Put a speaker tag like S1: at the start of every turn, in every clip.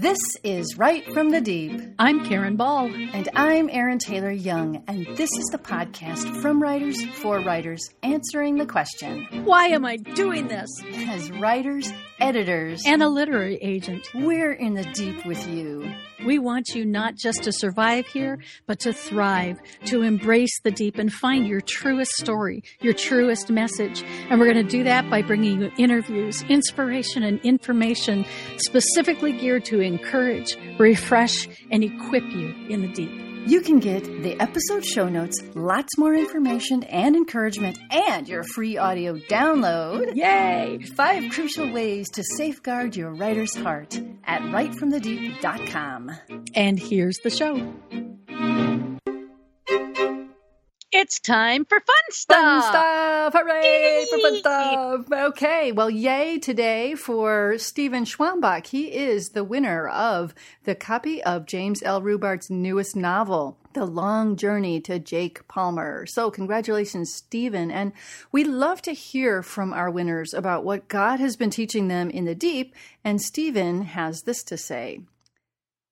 S1: This is Write from the Deep.
S2: I'm Karen Ball.
S1: And I'm Erin Taylor Young. And this is the podcast from writers for writers answering the question
S2: Why am I doing this?
S1: As writers, editors,
S2: and a literary agent,
S1: we're in the deep with you.
S2: We want you not just to survive here, but to thrive, to embrace the deep and find your truest story, your truest message. And we're going to do that by bringing you interviews, inspiration, and information specifically geared to encourage, refresh, and equip you in the deep.
S1: You can get the episode show notes, lots more information and encouragement, and your free audio download.
S2: Yay!
S1: Five crucial ways to safeguard your writer's heart at writefromthedeep.com.
S2: And here's the show. It's time for fun stuff.
S1: Fun stuff. Hooray yay. for fun stuff. Okay. Well, yay today for Stephen Schwambach. He is the winner of the copy of James L. Rubart's newest novel, The Long Journey to Jake Palmer. So, congratulations, Stephen. And we love to hear from our winners about what God has been teaching them in the deep. And Stephen has this to say.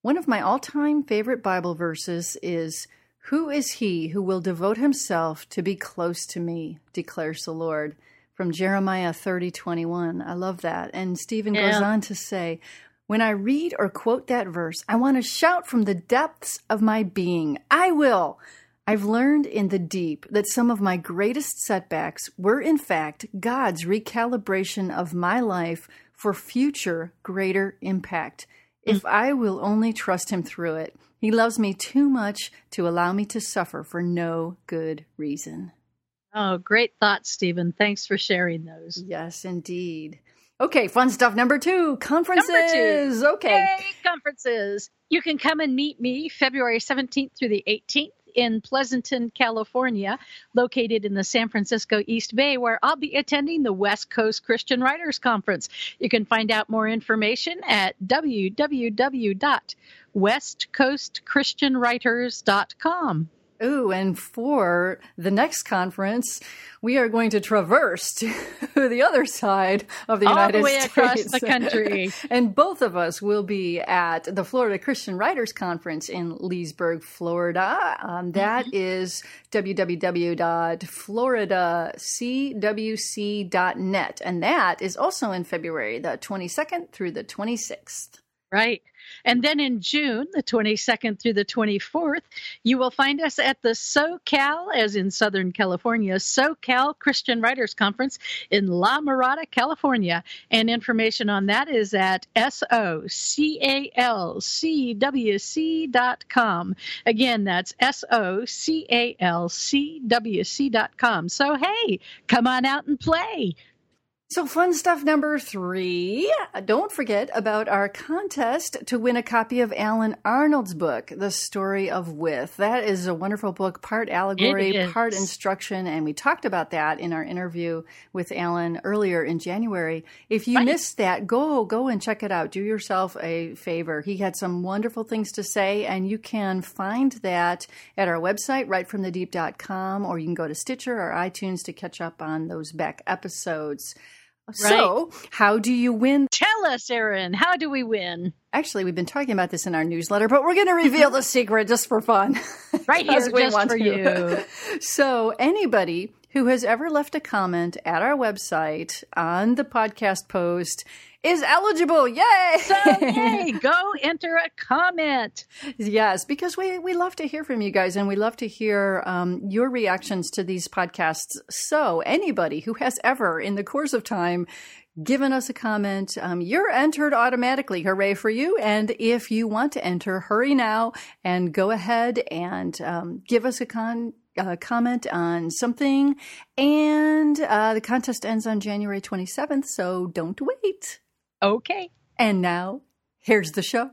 S1: One of my all time favorite Bible verses is who is he who will devote himself to be close to me, declares the Lord? From Jeremiah 30 21. I love that. And Stephen yeah. goes on to say, When I read or quote that verse, I want to shout from the depths of my being, I will. I've learned in the deep that some of my greatest setbacks were, in fact, God's recalibration of my life for future greater impact. If. I will only trust Him through it. He loves me too much to allow me to suffer for no good reason.
S2: Oh, great thoughts, Stephen. Thanks for sharing those.
S1: Yes, indeed. Okay, fun stuff number two conferences. Number two. Okay.
S2: Yay, conferences. You can come and meet me February 17th through the 18th in Pleasanton, California, located in the San Francisco East Bay, where I'll be attending the West Coast Christian Writers Conference. You can find out more information at www.westcoastchristianwriters.com.
S1: Ooh, and for the next conference, we are going to traverse to the other side of the
S2: All
S1: United
S2: the way
S1: States.
S2: across the country.
S1: and both of us will be at the Florida Christian Writers Conference in Leesburg, Florida. Um, that mm-hmm. is www.floridacwc.net. And that is also in February, the 22nd through the 26th.
S2: Right. And then in June, the 22nd through the 24th, you will find us at the SoCal, as in Southern California, SoCal Christian Writers Conference in La Mirada, California. And information on that is at SOCALCWC.com. Again, that's SOCALCWC.com. So, hey, come on out and play.
S1: So, fun stuff number three. Don't forget about our contest to win a copy of Allen Arnold's book, The Story of With. That is a wonderful book, part allegory, part instruction. And we talked about that in our interview with Allen earlier in January. If you right. missed that, go, go and check it out. Do yourself a favor. He had some wonderful things to say, and you can find that at our website, writefromthedeep.com, or you can go to Stitcher or iTunes to catch up on those back episodes. Right. So, how do you win?
S2: Tell us, Erin. How do we win?
S1: Actually, we've been talking about this in our newsletter, but we're going to reveal the secret just for fun.
S2: Right here, just for to. you.
S1: so, anybody who has ever left a comment at our website on the podcast post is eligible. Yay!
S2: So, yay! Go enter a comment.
S1: Yes, because we, we love to hear from you guys and we love to hear um, your reactions to these podcasts. So, anybody who has ever, in the course of time, given us a comment, um, you're entered automatically. Hooray for you. And if you want to enter, hurry now and go ahead and um, give us a con. Uh, comment on something, and uh, the contest ends on January 27th, so don't wait.
S2: Okay.
S1: And now, here's the show.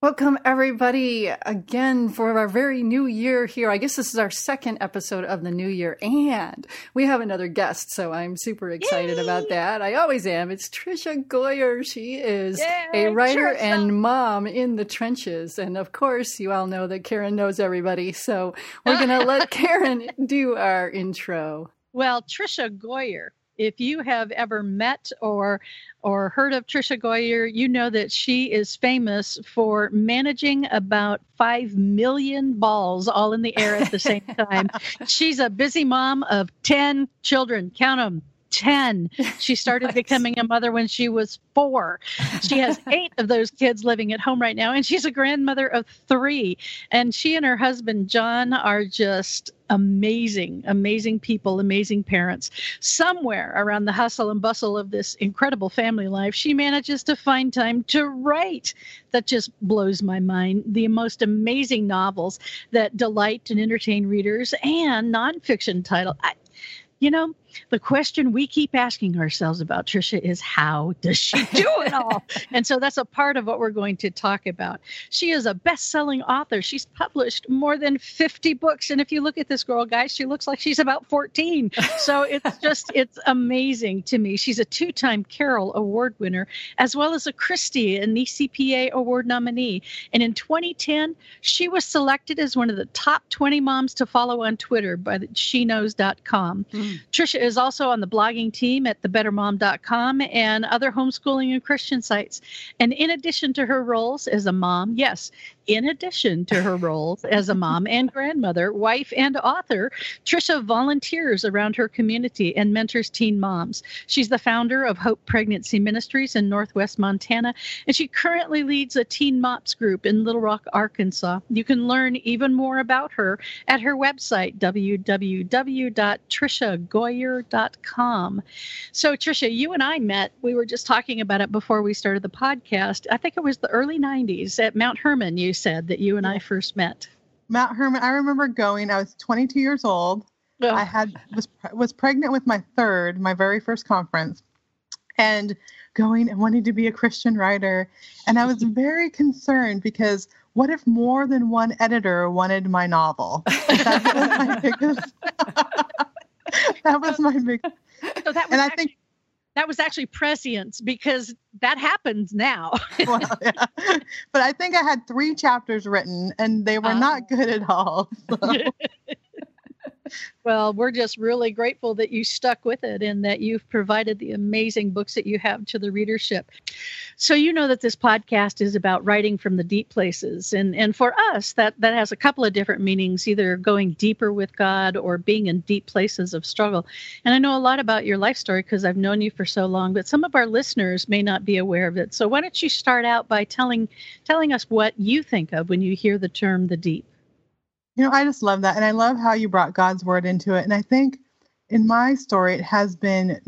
S1: Welcome, everybody, again for our very new year here. I guess this is our second episode of the new year, and we have another guest, so I'm super excited Yay! about that. I always am. It's Tricia Goyer. She is Yay, a writer Tricia. and mom in the trenches. And of course, you all know that Karen knows everybody, so we're going to let Karen do our intro.
S2: Well, Tricia Goyer if you have ever met or or heard of Tricia Goyer, you know that she is famous for managing about 5 million balls all in the air at the same time. She's a busy mom of 10 children. Count them. 10. She started nice. becoming a mother when she was four. She has eight of those kids living at home right now, and she's a grandmother of three. And she and her husband, John, are just amazing, amazing people, amazing parents. Somewhere around the hustle and bustle of this incredible family life, she manages to find time to write. That just blows my mind. The most amazing novels that delight and entertain readers and nonfiction title. I, you know, the question we keep asking ourselves about Tricia is how does she do it all? and so that's a part of what we're going to talk about. She is a best-selling author. She's published more than 50 books and if you look at this girl guys, she looks like she's about 14. So it's just it's amazing to me. She's a two-time Carol Award winner as well as a Christie and ECPA award nominee. And in 2010, she was selected as one of the top 20 moms to follow on Twitter by sheknows.com. Mm. Tricia is also on the blogging team at thebettermom.com and other homeschooling and Christian sites. And in addition to her roles as a mom, yes, in addition to her roles as a mom and grandmother, wife, and author, Tricia volunteers around her community and mentors teen moms. She's the founder of Hope Pregnancy Ministries in Northwest Montana, and she currently leads a teen MOPS group in Little Rock, Arkansas. You can learn even more about her at her website, www.triciagoyer.com. So, Tricia, you and I met, we were just talking about it before we started the podcast. I think it was the early 90s at Mount Hermon. You said that you and I first met.
S3: Mount Hermon. I remember going. I was 22 years old. Oh. I had was was pregnant with my third, my very first conference, and going and wanting to be a Christian writer. And I was very concerned because what if more than one editor wanted my novel? That was my biggest. that was my big.
S2: So that was and I think that was actually prescience because that happens now. well,
S3: yeah. But I think I had three chapters written and they were not oh. good at all. So.
S2: well, we're just really grateful that you stuck with it and that you've provided the amazing books that you have to the readership. So you know that this podcast is about writing from the deep places. And and for us that that has a couple of different meanings, either going deeper with God or being in deep places of struggle. And I know a lot about your life story because I've known you for so long, but some of our listeners may not be aware of it. So why don't you start out by telling telling us what you think of when you hear the term the deep?
S3: You know, I just love that. And I love how you brought God's word into it. And I think in my story, it has been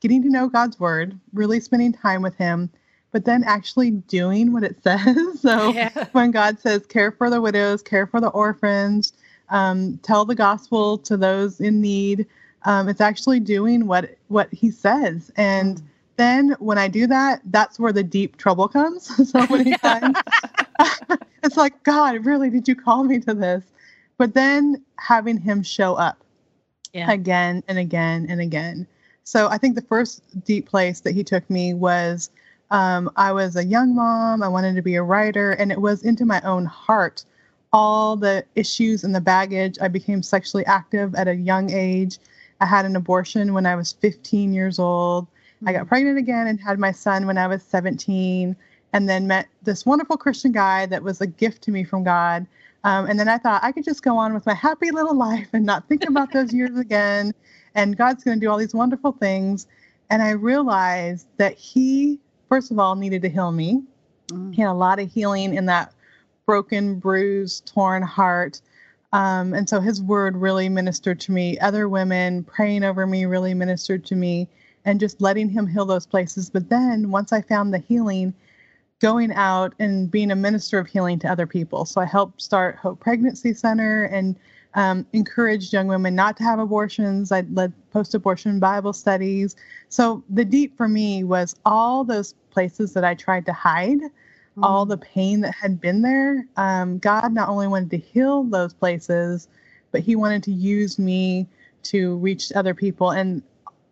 S3: getting to know God's word, really spending time with Him, but then actually doing what it says. so yeah. when God says, care for the widows, care for the orphans, um, tell the gospel to those in need, um, it's actually doing what what He says. And mm. then when I do that, that's where the deep trouble comes. so many times, it's like, God, really, did you call me to this? But then having him show up yeah. again and again and again. So I think the first deep place that he took me was um, I was a young mom. I wanted to be a writer, and it was into my own heart. All the issues and the baggage. I became sexually active at a young age. I had an abortion when I was 15 years old. Mm-hmm. I got mm. pregnant again and had my son when I was 17, and then met this wonderful Christian guy that was a gift to me from God. Um, and then I thought I could just go on with my happy little life and not think about those years again. And God's going to do all these wonderful things. And I realized that He, first of all, needed to heal me. Mm. He had a lot of healing in that broken, bruised, torn heart. Um, and so His word really ministered to me. Other women praying over me really ministered to me and just letting Him heal those places. But then once I found the healing, going out and being a minister of healing to other people. So I helped start Hope Pregnancy Center and um, encouraged young women not to have abortions. I led post abortion Bible studies. So the deep for me was all those places that I tried to hide, mm-hmm. all the pain that had been there. Um, God not only wanted to heal those places, but He wanted to use me to reach other people. And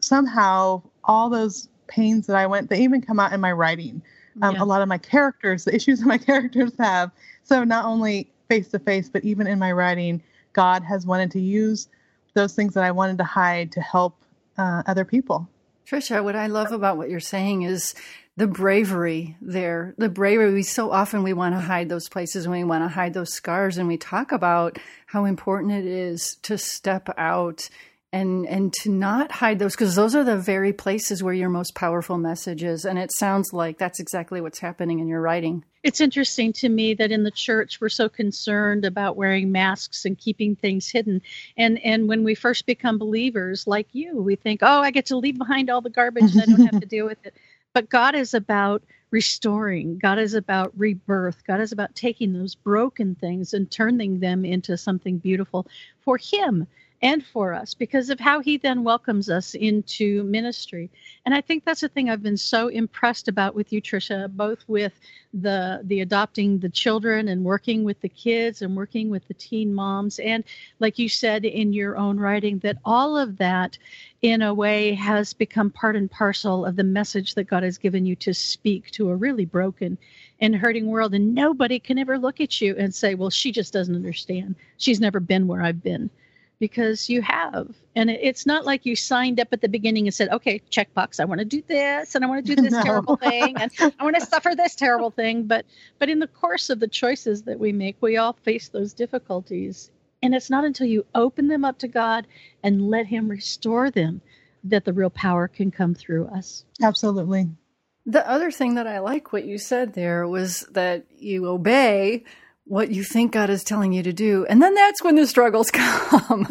S3: somehow all those pains that I went, they even come out in my writing um, yeah. a lot of my characters, the issues that my characters have. So not only face to face, but even in my writing, God has wanted to use those things that I wanted to hide to help uh, other people.
S1: Tricia, what I love about what you're saying is the bravery there. The bravery. We so often we want to hide those places and we want to hide those scars, and we talk about how important it is to step out and and to not hide those because those are the very places where your most powerful message is. And it sounds like that's exactly what's happening in your writing.
S2: It's interesting to me that in the church we're so concerned about wearing masks and keeping things hidden. And and when we first become believers like you, we think, "Oh, I get to leave behind all the garbage and I don't have to deal with it." But God is about restoring. God is about rebirth. God is about taking those broken things and turning them into something beautiful for Him and for us because of how he then welcomes us into ministry. And I think that's the thing I've been so impressed about with you, Tricia, both with the the adopting the children and working with the kids and working with the teen moms. And like you said in your own writing, that all of that in a way has become part and parcel of the message that God has given you to speak to a really broken and hurting world. And nobody can ever look at you and say, well, she just doesn't understand. She's never been where I've been because you have. And it's not like you signed up at the beginning and said, okay, checkbox, I want to do this and I want to do this no. terrible thing and I want to suffer this terrible thing. But but in the course of the choices that we make, we all face those difficulties. And it's not until you open them up to God and let Him restore them that the real power can come through us.
S3: Absolutely.
S1: The other thing that I like what you said there was that you obey what you think God is telling you to do. And then that's when the struggles come.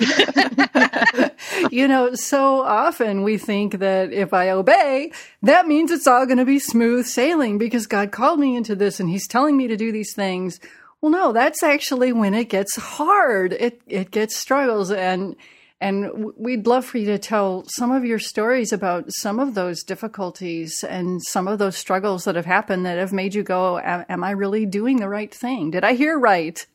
S1: you know, so often we think that if I obey, that means it's all going to be smooth sailing because God called me into this and he's telling me to do these things. Well, no, that's actually when it gets hard. It, it gets struggles and, and we'd love for you to tell some of your stories about some of those difficulties and some of those struggles that have happened that have made you go, Am I really doing the right thing? Did I hear right?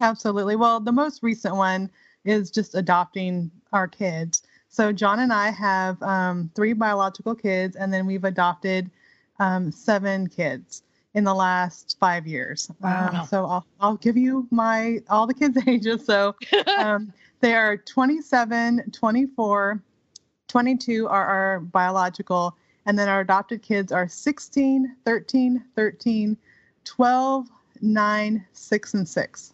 S3: Absolutely. Well, the most recent one is just adopting our kids. So, John and I have um, three biological kids, and then we've adopted um, seven kids in the last five years. Wow. Um, so I'll, I'll give you my all the kids' ages. So um, they are 27, 24, 22 are our biological, and then our adopted kids are 16, 13, 13, 12, 9, 6, and 6.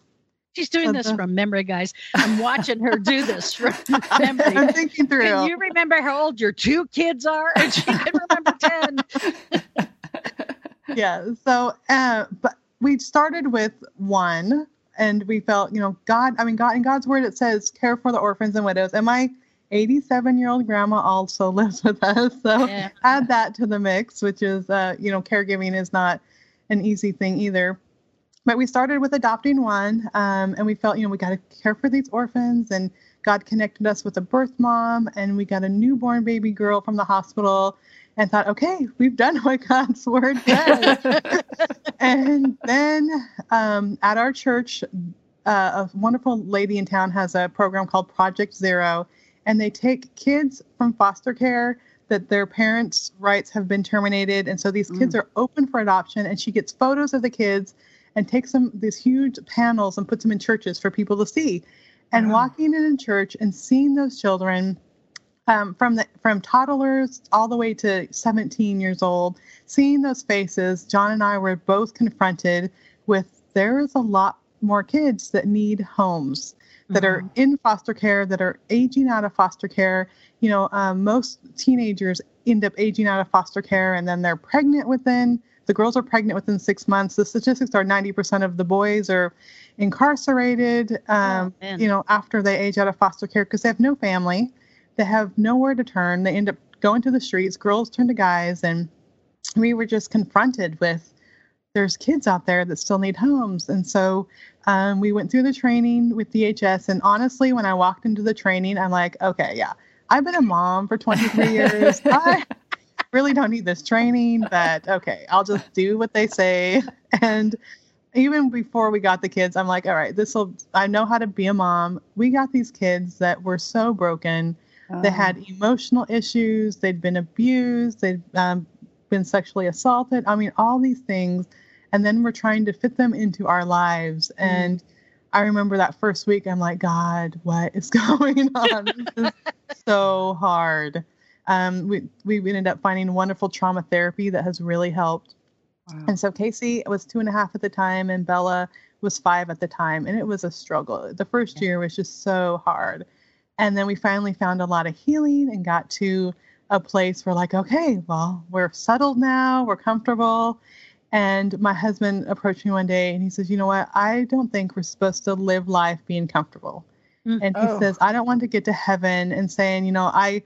S2: She's doing so this the, from memory, guys. I'm watching her do this from memory.
S3: I'm thinking through.
S2: Can you remember how old your two kids are? And she can remember 10.
S3: yeah. So, uh, but we started with one and we felt, you know, God, I mean, God, in God's word, it says, care for the orphans and widows. And my 87 year old grandma also lives with us. So yeah. add that to the mix, which is, uh, you know, caregiving is not an easy thing either. But we started with adopting one, um, and we felt, you know, we got to care for these orphans. And God connected us with a birth mom, and we got a newborn baby girl from the hospital and thought, okay, we've done what God's word says. and then um, at our church, uh, a wonderful lady in town has a program called Project Zero, and they take kids from foster care that their parents' rights have been terminated, and so these kids mm. are open for adoption. And she gets photos of the kids and takes them these huge panels and puts them in churches for people to see. And wow. walking in a church and seeing those children um, from the from toddlers all the way to 17 years old, seeing those faces, John and I were both confronted with there is a lot more kids that need homes that mm-hmm. are in foster care that are aging out of foster care. You know um, most teenagers end up aging out of foster care and then they're pregnant within the girls are pregnant within six months. The statistics are 90% of the boys are incarcerated um, oh, you know after they age out of foster care because they have no family they have nowhere to turn. They end up going to the streets. Girls turn to guys, and we were just confronted with there's kids out there that still need homes. And so um, we went through the training with DHS. And honestly, when I walked into the training, I'm like, okay, yeah, I've been a mom for 23 years. I really don't need this training, but okay, I'll just do what they say. And even before we got the kids, I'm like, all right, this will, I know how to be a mom. We got these kids that were so broken they had oh. emotional issues. They'd been abused. They'd um, been sexually assaulted. I mean, all these things. And then we're trying to fit them into our lives. Mm. And I remember that first week, I'm like, God, what is going on? this is so hard. Um, we we ended up finding wonderful trauma therapy that has really helped. Wow. And so Casey was two and a half at the time, and Bella was five at the time, and it was a struggle. The first year was just so hard, and then we finally found a lot of healing and got to a place where like, okay, well, we're settled now, we're comfortable. And my husband approached me one day and he says, you know what? I don't think we're supposed to live life being comfortable. Mm. And he oh. says, I don't want to get to heaven and saying, you know, I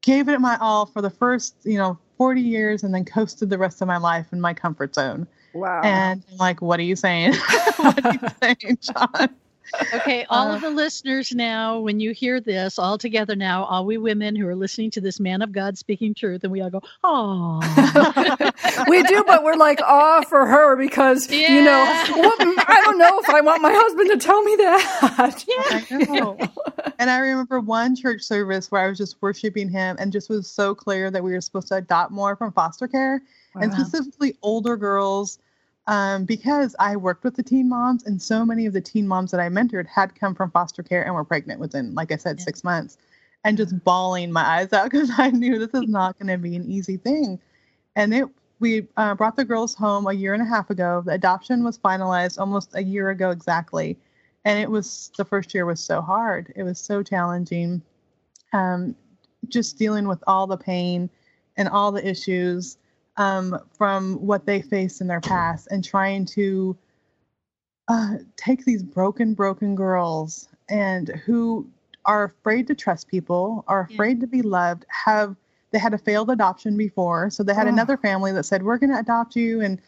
S3: gave it my all for the first, you know, 40 years and then coasted the rest of my life in my comfort zone.
S1: Wow.
S3: And I'm like, what are you saying? what are you saying, John?
S2: Okay, all uh, of the listeners now, when you hear this all together now, all we women who are listening to this man of God speaking truth, and we all go, oh.
S1: we do, but we're like, ah, for her because, yeah. you know, I don't know if I want my husband to tell me that.
S3: Yeah. I and I remember one church service where I was just worshiping him and just was so clear that we were supposed to adopt more from foster care wow. and specifically older girls um, because I worked with the teen moms, and so many of the teen moms that I mentored had come from foster care and were pregnant within, like I said, yeah. six months, and just bawling my eyes out because I knew this is not going to be an easy thing. And it, we uh, brought the girls home a year and a half ago. The adoption was finalized almost a year ago exactly, and it was the first year was so hard. It was so challenging, um, just dealing with all the pain and all the issues um, from what they faced in their past and trying to uh, take these broken, broken girls and who are afraid to trust people, are afraid yeah. to be loved, have they had a failed adoption before, so they had oh. another family that said, "We're going to adopt you and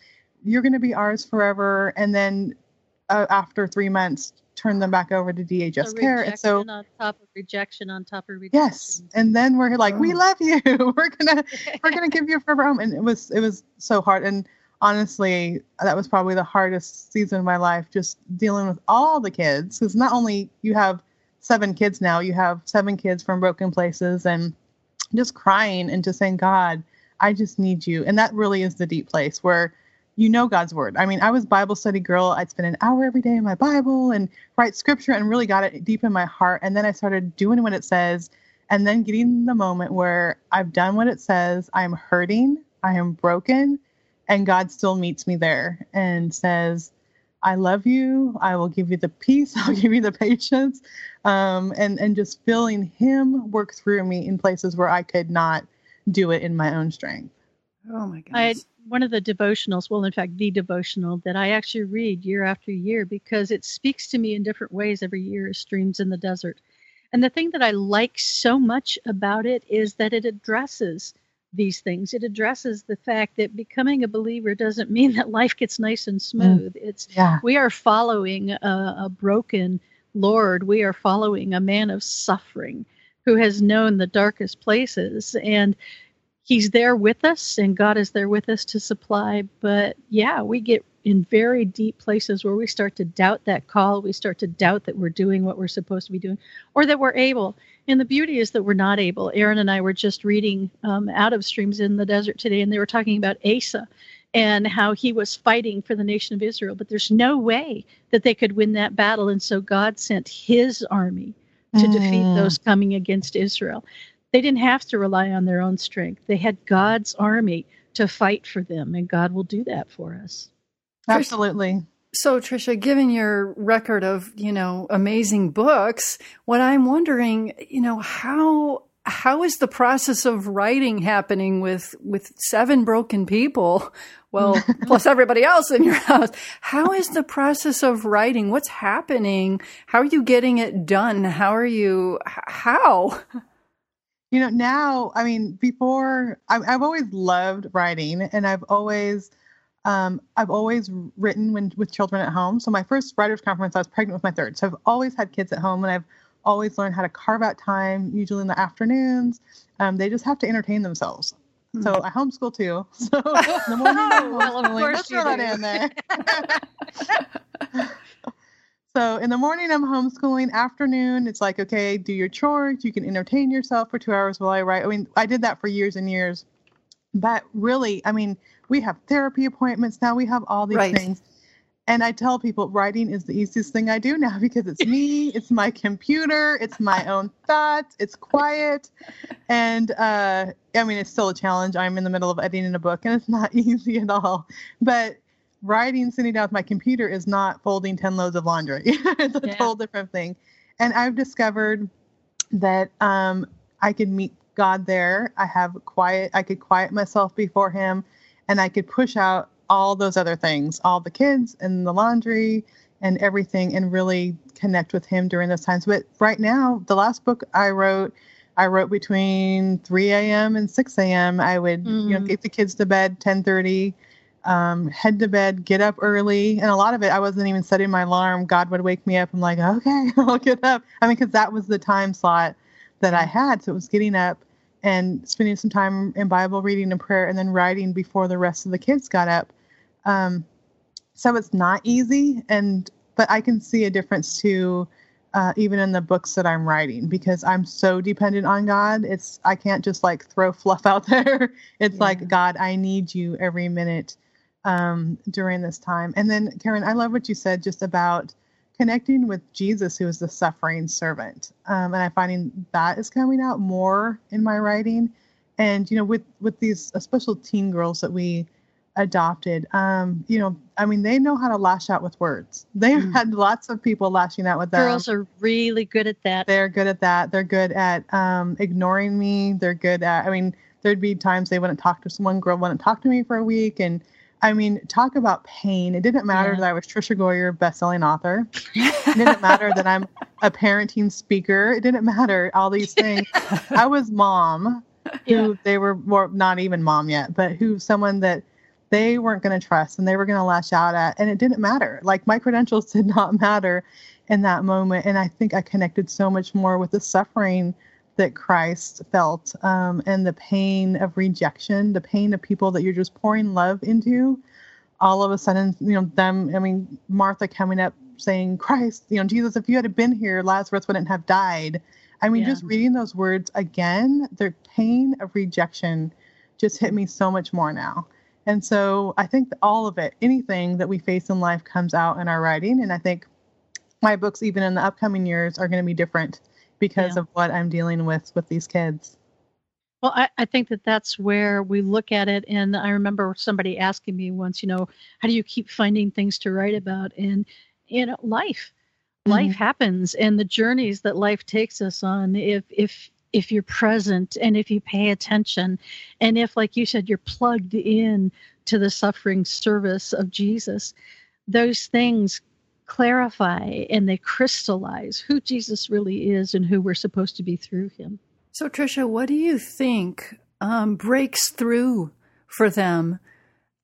S3: you're going to be ours forever," and then uh, after three months, turn them back over to DHS care.
S2: And
S3: so
S2: on top of rejection on top of rejection.
S3: Yes. And then we're like, oh. we love you. we're gonna we're gonna give you a forever home. And it was it was so hard. And honestly, that was probably the hardest season of my life, just dealing with all the kids. Because not only you have seven kids now, you have seven kids from broken places and just crying and just saying, God, I just need you. And that really is the deep place where you know God's word. I mean, I was Bible study girl. I'd spend an hour every day in my Bible and write scripture and really got it deep in my heart. And then I started doing what it says and then getting the moment where I've done what it says. I'm hurting. I am broken. And God still meets me there and says, I love you. I will give you the peace. I'll give you the patience. Um, and, and just feeling Him work through me in places where I could not do it in my own strength.
S1: Oh my God
S2: one of the devotionals, well, in fact, the devotional that I actually read year after year because it speaks to me in different ways every year, is Streams in the Desert. And the thing that I like so much about it is that it addresses these things. It addresses the fact that becoming a believer doesn't mean that life gets nice and mm. smooth. Mm, it's yeah. we are following a, a broken Lord. We are following a man of suffering who has known the darkest places and he's there with us and God is there with us to supply. But yeah, we get in very deep places where we start to doubt that call. We start to doubt that we're doing what we're supposed to be doing or that we're able. And the beauty is that we're not able. Erin and I were just reading um, out of Streams in the Desert today, and they were talking about Asa and how he was fighting for the nation of Israel. But there's no way that they could win that battle. And so God sent his army to mm. defeat those coming against Israel. They didn't have to rely on their own strength. They had God's army to fight for them, and God will do that for us.
S3: Absolutely.
S1: So, Tricia, given your record of, you know, amazing books, what I'm wondering, you know, how how is the process of writing happening with with seven broken people well plus everybody else in your house how is the process of writing what's happening how are you getting it done how are you how
S3: you know now i mean before I've, I've always loved writing and i've always um, i've always written when with children at home. So my first writers conference i was pregnant with my third. So i've always had kids at home and i've always learned how to carve out time usually in the afternoons. Um, they just have to entertain themselves. Mm-hmm. so i homeschool too. So the morning well, of course throw that in there So in the morning, I'm homeschooling. Afternoon, it's like, okay, do your chores. You can entertain yourself for two hours while I write. I mean, I did that for years and years. But really, I mean, we have therapy appointments now. We have all these right. things. And I tell people writing is the easiest thing I do now because it's me, it's my computer, it's my own thoughts, it's quiet. And uh, I mean, it's still a challenge. I'm in the middle of editing a book and it's not easy at all. But writing, sitting down with my computer is not folding 10 loads of laundry. it's a yeah. total different thing. And I've discovered that um, I could meet God there. I have quiet, I could quiet myself before Him and I could push out all those other things, all the kids and the laundry and everything, and really connect with Him during those times. But right now, the last book I wrote, I wrote between 3 a.m. and 6 a.m. I would, mm. you know, mm. get the kids to bed 10:30, um, head to bed, get up early, and a lot of it I wasn't even setting my alarm. God would wake me up. I'm like, okay, I'll get up. I mean, because that was the time slot that I had, so it was getting up and spending some time in Bible reading and prayer, and then writing before the rest of the kids got up. Um, so it's not easy, and but I can see a difference too, uh, even in the books that I'm writing because I'm so dependent on God. It's I can't just like throw fluff out there. it's yeah. like God, I need you every minute um, during this time. And then Karen, I love what you said just about connecting with Jesus, who is the suffering servant. Um, and I'm finding that is coming out more in my writing. And you know, with with these special teen girls that we adopted, um, you know, I mean, they know how to lash out with words. They've mm. had lots of people lashing out with them.
S2: Girls are really good at that.
S3: They're good at that. They're good at um, ignoring me. They're good at. I mean, there'd be times they wouldn't talk to someone. girl wouldn't talk to me for a week, and I mean, talk about pain. It didn't matter yeah. that I was Tricia Goyer, best-selling author. it didn't matter that I'm a parenting speaker. It didn't matter all these things. I was mom, who they were more not even mom yet, but who someone that they weren't going to trust and they were going to lash out at, and it didn't matter. Like my credentials did not matter in that moment, and I think I connected so much more with the suffering that Christ felt um, and the pain of rejection, the pain of people that you're just pouring love into. All of a sudden, you know, them, I mean, Martha coming up saying, Christ, you know, Jesus, if you had been here, Lazarus wouldn't have died. I mean, yeah. just reading those words again, the pain of rejection just hit me so much more now. And so I think all of it, anything that we face in life comes out in our writing. And I think my books, even in the upcoming years, are going to be different because yeah. of what I'm dealing with with these kids.
S2: Well, I, I, think that that's where we look at it. And I remember somebody asking me once, you know, how do you keep finding things to write about? And, you know, life, mm-hmm. life happens and the journeys that life takes us on. If, if, if you're present and if you pay attention and if like you said you're plugged in to the suffering service of jesus those things clarify and they crystallize who Jesus really is and who we're supposed to be through him.
S1: So, Tricia, what do you think um, breaks through for them?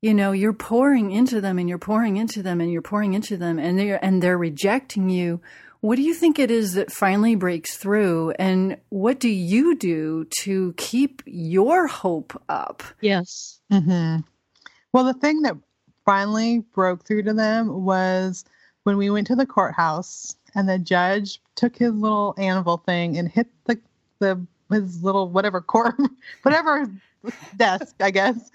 S1: You know, you're pouring into them and you're pouring into them and you're pouring into them and they're and they're rejecting you. What do you think it is that finally breaks through? And what do you do to keep your hope up?
S2: Yes.
S3: Mm-hmm. Well, the thing that finally broke through to them was when we went to the courthouse and the judge took his little anvil thing and hit the the his little whatever court whatever desk I guess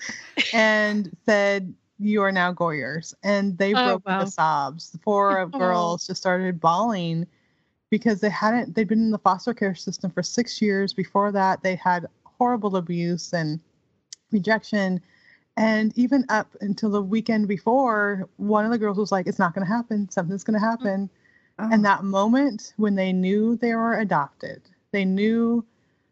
S3: and said you are now Goyers and they oh, broke wow. into sobs. The four girls just started bawling because they hadn't they'd been in the foster care system for six years. Before that, they had horrible abuse and rejection and even up until the weekend before, one of the girls was like, It's not going to happen. Something's going to mm-hmm. happen. Oh. And that moment when they knew they were adopted, they knew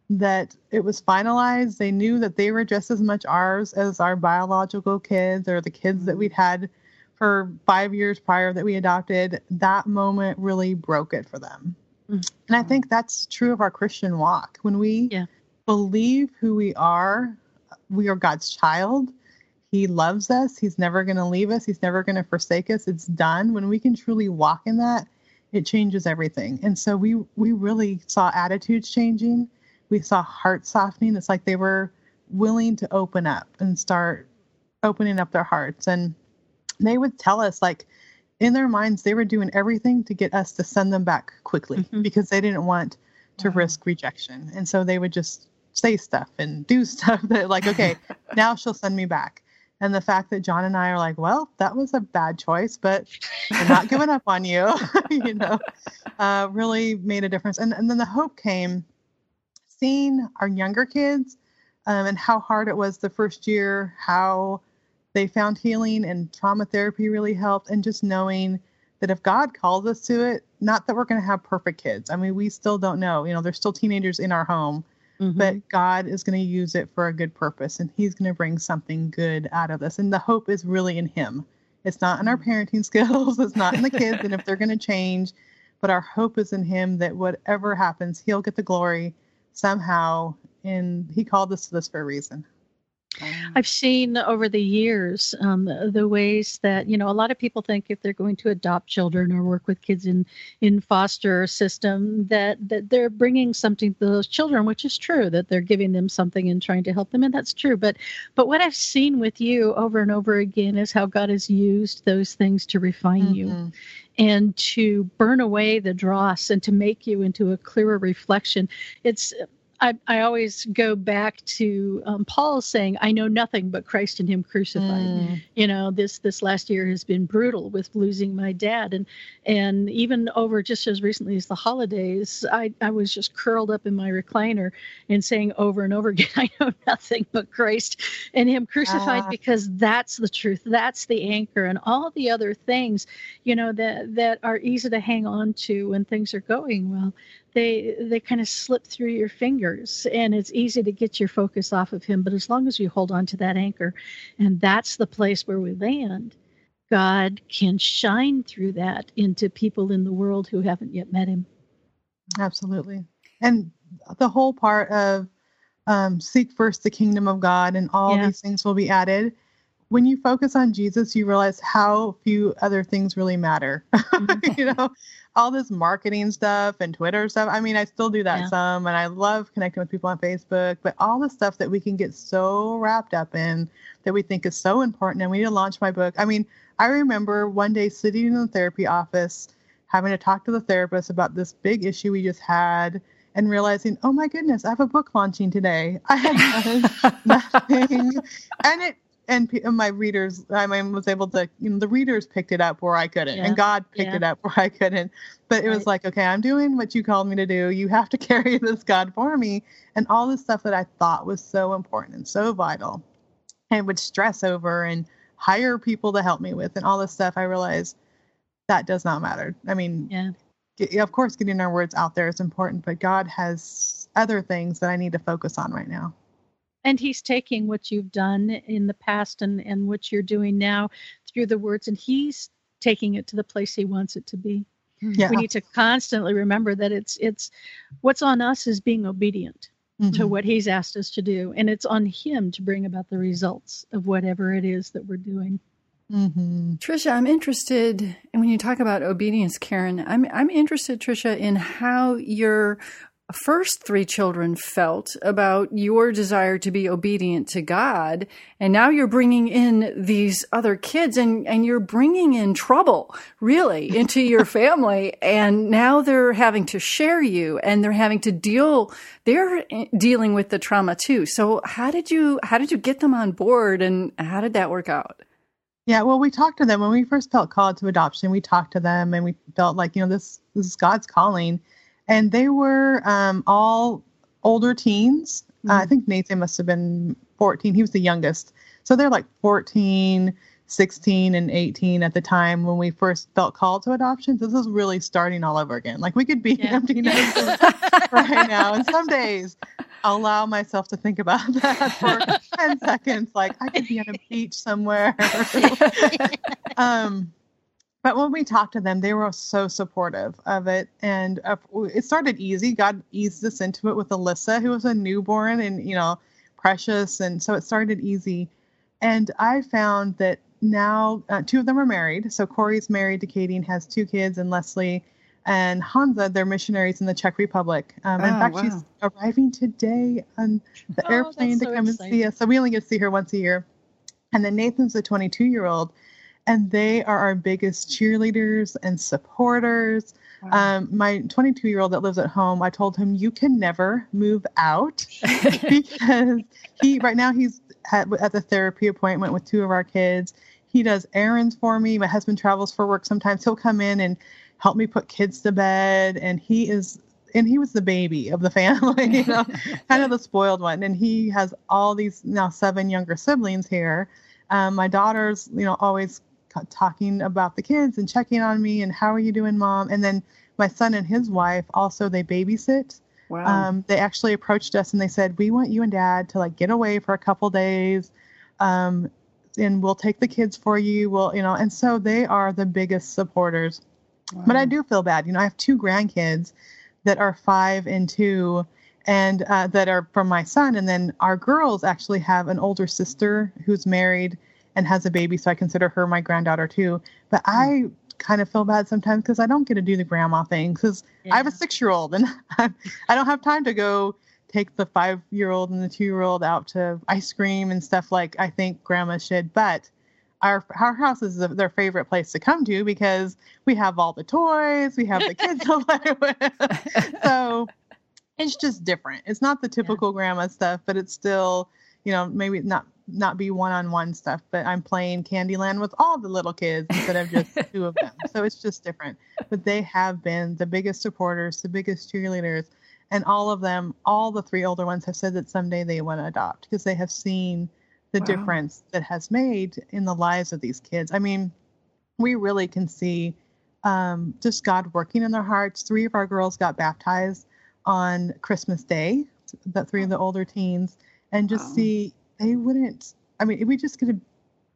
S3: that it was finalized. They knew that they were just as much ours as our biological kids or the kids that we'd mm-hmm. had for five years prior that we adopted. That moment really broke it for them. Mm-hmm. And I think mm-hmm. that's true of our Christian walk. When we yeah. believe who we are, we are God's child he loves us. He's never going to leave us. He's never going to forsake us. It's done. When we can truly walk in that, it changes everything. And so we we really saw attitudes changing. We saw heart softening. It's like they were willing to open up and start opening up their hearts. And they would tell us like in their minds they were doing everything to get us to send them back quickly mm-hmm. because they didn't want to wow. risk rejection. And so they would just say stuff and do stuff that like, okay, now she'll send me back And the fact that John and I are like, well, that was a bad choice, but we're not giving up on you, you know, uh, really made a difference. And, and then the hope came seeing our younger kids um, and how hard it was the first year, how they found healing and trauma therapy really helped, and just knowing that if God calls us to it, not that we're going to have perfect kids. I mean, we still don't know. You know, there's still teenagers in our home, mm-hmm. but God is going to use it for a good purpose and He's going to bring something good out of this. And the hope is really in Him. It's not in our mm-hmm. parenting skills, it's not in the kids, and if they're going to change, but our hope is in Him that whatever happens, He'll get the glory somehow. And He called us to this for a reason.
S2: I've seen over the years um, the, the, ways that you know a lot of people think if they're going to adopt children or work with kids in in foster system that that they're bringing something to those children, which is true that they're giving them something and trying to help them, and that's true. But but what I've seen with you over and over again is how God has used those things to refine mm-hmm. you and to burn away the dross and to make you into a clearer reflection. It's I, I always go back to um, Paul saying, "I know nothing but Christ and Him crucified." Mm. You know, this this last year has been brutal with losing my dad, and and even over just as recently as the holidays, I I was just curled up in my recliner and saying over and over again, "I know nothing but Christ and Him crucified," ah. because that's the truth, that's the anchor, and all the other things, you know, that that are easy to hang on to when things are going well they they kind of slip through your fingers and it's easy to get your focus off of him but as long as you hold on to that anchor and that's the place where we land god can shine through that into people in the world who haven't yet met him
S3: absolutely and the whole part of um, seek first the kingdom of god and all yeah. these things will be added when you focus on Jesus, you realize how few other things really matter. Mm-hmm. you know, all this marketing stuff and Twitter stuff. I mean, I still do that yeah. some, and I love connecting with people on Facebook, but all the stuff that we can get so wrapped up in that we think is so important. And we need to launch my book. I mean, I remember one day sitting in the therapy office, having to talk to the therapist about this big issue we just had and realizing, oh my goodness, I have a book launching today. I had nothing. and it and my readers, I mean, was able to, you know, the readers picked it up where I couldn't, yeah. and God picked yeah. it up where I couldn't. But it right. was like, okay, I'm doing what you called me to do. You have to carry this God for me, and all the stuff that I thought was so important and so vital, and would stress over and hire people to help me with, and all this stuff. I realized that does not matter. I mean, yeah. of course, getting our words out there is important, but God has other things that I need to focus on right now
S2: and he's taking what you've done in the past and and what you're doing now through the words and he's taking it to the place he wants it to be yeah. we need to constantly remember that it's it's what's on us is being obedient mm-hmm. to what he's asked us to do and it's on him to bring about the results of whatever it is that we're doing
S1: Mm-hmm. Tricia, I'm interested, and when you talk about obedience, Karen, I'm I'm interested, Tricia, in how your first three children felt about your desire to be obedient to God. And now you're bringing in these other kids and, and you're bringing in trouble really into your family. And now they're having to share you and they're having to deal, they're eh, dealing with the trauma too. So how did you, how did you get them on board and how did that work out?
S3: Yeah, well, we talked to them when we first felt called to adoption. We talked to them and we felt like, you know, this, this is God's calling and they were um, all older teens. Mm-hmm. Uh, I mm-hmm. think Nathan must have been 14. He was the youngest. So they're like 14, 16, and 18 at the time when we first felt called to adoption. So This is really starting all over again. Like we could be yeah. empty nesters right now. And some days I'll allow myself to think about that for 10 seconds. Like I could be on a beach somewhere. um, but when we talked to them, they were so supportive of it. And uh, it started easy. God eased us into it with Alyssa, who was a newborn and, you know, precious. And so it started easy. And I found that now uh, two of them are married. So Corey's married to Katie and has two kids, and Leslie and Hansa, they're missionaries in the Czech Republic. Um, oh, in fact, wow. she's arriving today on the oh, airplane to so come exciting. and see us. So we only get to see her once a year. And then Nathan's a 22 year old and they are our biggest cheerleaders and supporters. Wow. Um, my 22 year old that lives at home, I told him, you can never move out because he, right now, he's at, at the therapy appointment with two of our kids. He does errands for me. My husband travels for work sometimes. He'll come in and help me put kids to bed. And he is, and he was the baby of the family, you know, kind of the spoiled one. And he has all these now seven younger siblings here. Um, my daughter's, you know, always talking about the kids and checking on me and how are you doing, mom? And then my son and his wife also they babysit. Wow. Um, they actually approached us and they said, "We want you and Dad to like get away for a couple days, um, and we'll take the kids for you. We'll, you know." And so they are the biggest supporters. Wow. But I do feel bad. You know, I have two grandkids that are five and two, and uh, that are from my son. And then our girls actually have an older sister who's married and has a baby, so I consider her my granddaughter too. But hmm. I kind of feel bad sometimes because I don't get to do the grandma thing because yeah. I have a six year old and I, I don't have time to go take the five year old and the two year old out to ice cream and stuff like I think grandma should. But our our house is their favorite place to come to because we have all the toys, we have the kids to play with. So it's just different. It's not the typical yeah. grandma stuff, but it's still, you know, maybe not not be one-on-one stuff, but I'm playing Candyland with all the little kids instead of just two of them. So it's just different. But they have been the biggest supporters, the biggest cheerleaders, and all of them, all the three older ones have said that someday they want to adopt because they have seen the wow. difference that has made in the lives of these kids. I mean, we really can see um, just God working in their hearts. Three of our girls got baptized on Christmas Day, the three of the older teens, and just wow. see they wouldn't. I mean, we just going to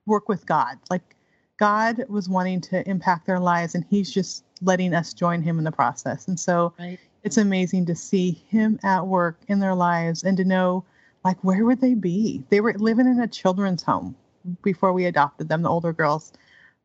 S3: work with God. Like God was wanting to impact their lives, and He's just letting us join Him in the process. And so right. it's amazing to see Him at work in their lives and to know, like, where would they be? They were living in a children's home before we adopted them, the older girls.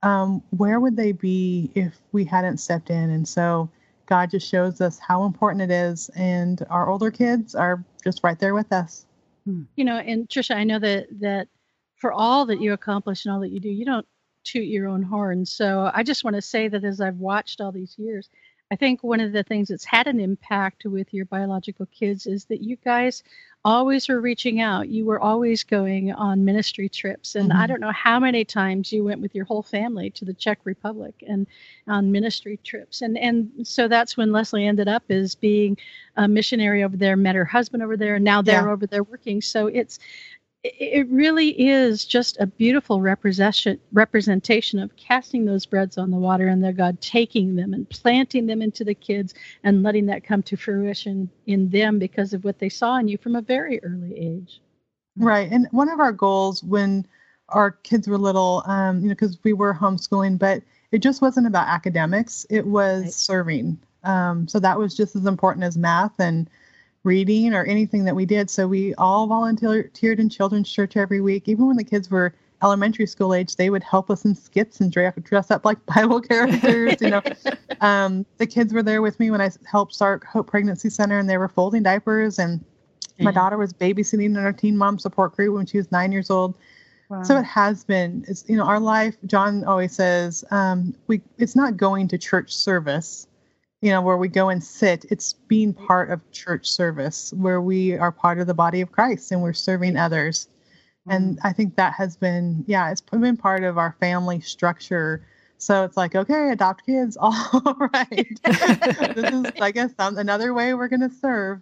S3: Um, where would they be if we hadn't stepped in? And so God just shows us how important it is, and our older kids are just right there with us.
S2: Hmm. You know, and Tricia, I know that that for all that you accomplish and all that you do, you don't toot your own horn. So I just want to say that as I've watched all these years, I think one of the things that's had an impact with your biological kids is that you guys always were reaching out. You were always going on ministry trips. And mm-hmm. I don't know how many times you went with your whole family to the Czech Republic and on ministry trips. And and so that's when Leslie ended up as being a missionary over there, met her husband over there, and now they're yeah. over there working. So it's it really is just a beautiful representation representation of casting those breads on the water and their God taking them and planting them into the kids and letting that come to fruition in them because of what they saw in you from a very early age.
S3: Right, and one of our goals when our kids were little, um, you know, because we were homeschooling, but it just wasn't about academics; it was right. serving. Um, so that was just as important as math and reading or anything that we did. So we all volunteered in children's church every week. Even when the kids were elementary school age, they would help us in skits and dress up like Bible characters. You know, um, the kids were there with me when I helped start Hope Pregnancy Center, and they were folding diapers. And my daughter was babysitting in our teen mom support group when she was nine years old. Wow. So it has been. It's you know our life. John always says um, we. It's not going to church service you know, where we go and sit. It's being part of church service where we are part of the body of Christ and we're serving others. And mm. I think that has been, yeah, it's been part of our family structure. So it's like, okay, adopt kids. All right. this is, I guess, another way we're going to serve.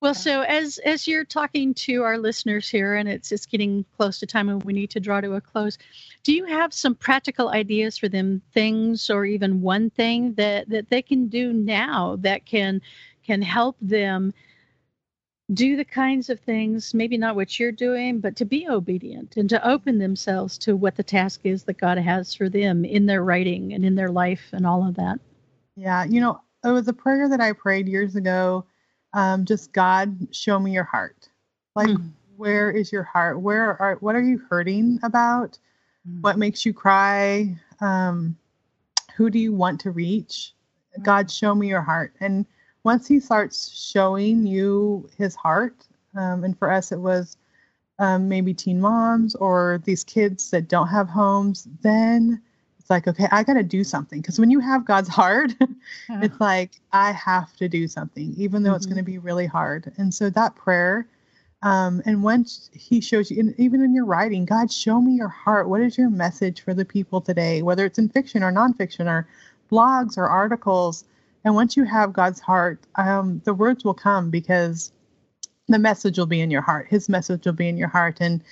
S2: Well, so as as you're talking to our listeners here, and it's it's getting close to time, and we need to draw to a close. Do you have some practical ideas for them, things, or even one thing that that they can do now that can can help them do the kinds of things, maybe not what you're doing, but to be obedient and to open themselves to what the task is that God has for them in their writing and in their life and all of that?
S3: Yeah, you know, it was a prayer that I prayed years ago um, just God, show me your heart. Like, mm. where is your heart? Where are what are you hurting about? Mm. What makes you cry? Um, who do you want to reach? Mm. God, show me your heart. And once He starts showing you His heart, um, and for us it was um, maybe teen moms or these kids that don't have homes, then it's like, okay, I got to do something. Because when you have God's heart, yeah. it's like, I have to do something, even though mm-hmm. it's going to be really hard. And so that prayer, um, and once He shows you, even in your writing, God, show me your heart. What is your message for the people today, whether it's in fiction or nonfiction or blogs or articles? And once you have God's heart, um, the words will come because the message will be in your heart. His message will be in your heart. And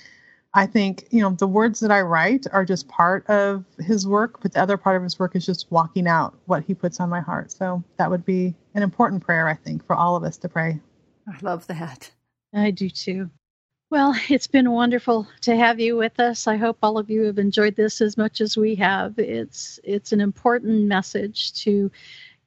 S3: I think, you know, the words that I write are just part of his work, but the other part of his work is just walking out what he puts on my heart. So that would be an important prayer, I think, for all of us to pray.
S1: I love that.
S2: I do too. Well, it's been wonderful to have you with us. I hope all of you have enjoyed this as much as we have. It's it's an important message to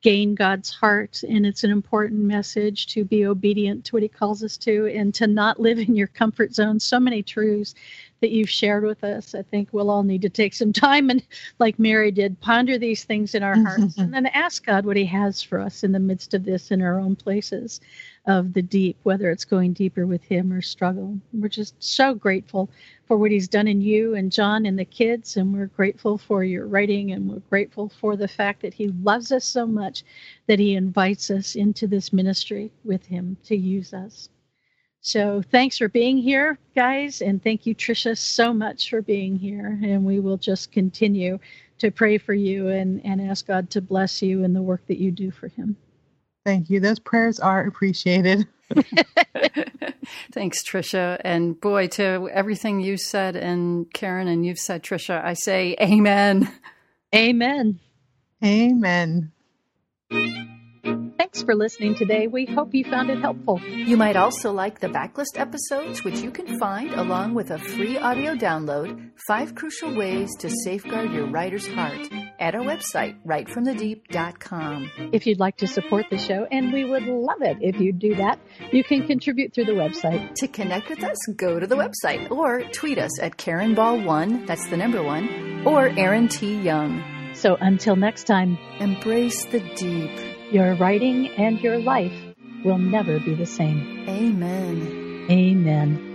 S2: gain God's heart. And it's an important message to be obedient to what He calls us to and to not live in your comfort zone. So many truths that you've shared with us. I think we'll all need to take some time and, like Mary did, ponder these things in our hearts and then ask God what He has for us in the midst of this in our own places of the deep, whether it's going deeper with Him or struggle. We're just so grateful for what He's done in you and John and the kids, and we're grateful for your writing, and we're grateful for the fact that He loves us so much that He invites us into this ministry with Him to use us. So thanks for being here, guys, and thank you, Tricia, so much for being here. And we will just continue to pray for you and, and ask God to bless you in the work that you do for Him.
S3: Thank you. Those prayers are appreciated.
S1: Thanks, Tricia. And boy, to everything you said, and Karen, and you've said, Tricia, I say amen.
S2: Amen.
S3: Amen.
S2: Thanks for listening today. We hope you found it helpful.
S1: You might also like the backlist episodes, which you can find along with a free audio download Five Crucial Ways to Safeguard Your Writer's Heart at our website, writefromthedeep.com.
S2: If you'd like to support the show, and we would love it if you'd do that, you can contribute through the website.
S1: To connect with us, go to the website or tweet us at Karen Ball1, that's the number one, or Erin T. Young.
S2: So until next time,
S1: embrace the deep.
S2: Your writing and your life will never be the same.
S1: Amen.
S2: Amen.